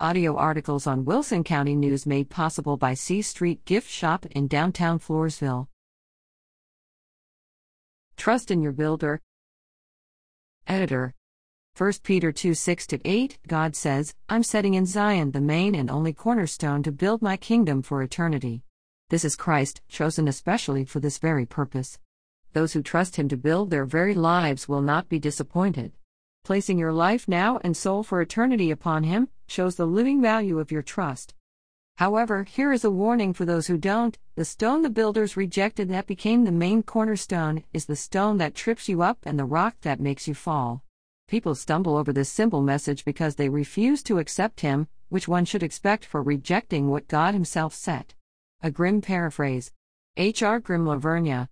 Audio articles on Wilson County News made possible by C Street Gift Shop in downtown Floresville. Trust in your builder. Editor 1 Peter 2 6 8 God says, I'm setting in Zion the main and only cornerstone to build my kingdom for eternity. This is Christ, chosen especially for this very purpose. Those who trust Him to build their very lives will not be disappointed. Placing your life now and soul for eternity upon Him shows the living value of your trust. However, here is a warning for those who don't the stone the builders rejected that became the main cornerstone is the stone that trips you up and the rock that makes you fall. People stumble over this simple message because they refuse to accept Him, which one should expect for rejecting what God Himself set. A grim paraphrase. H. R. Grim La Vernia,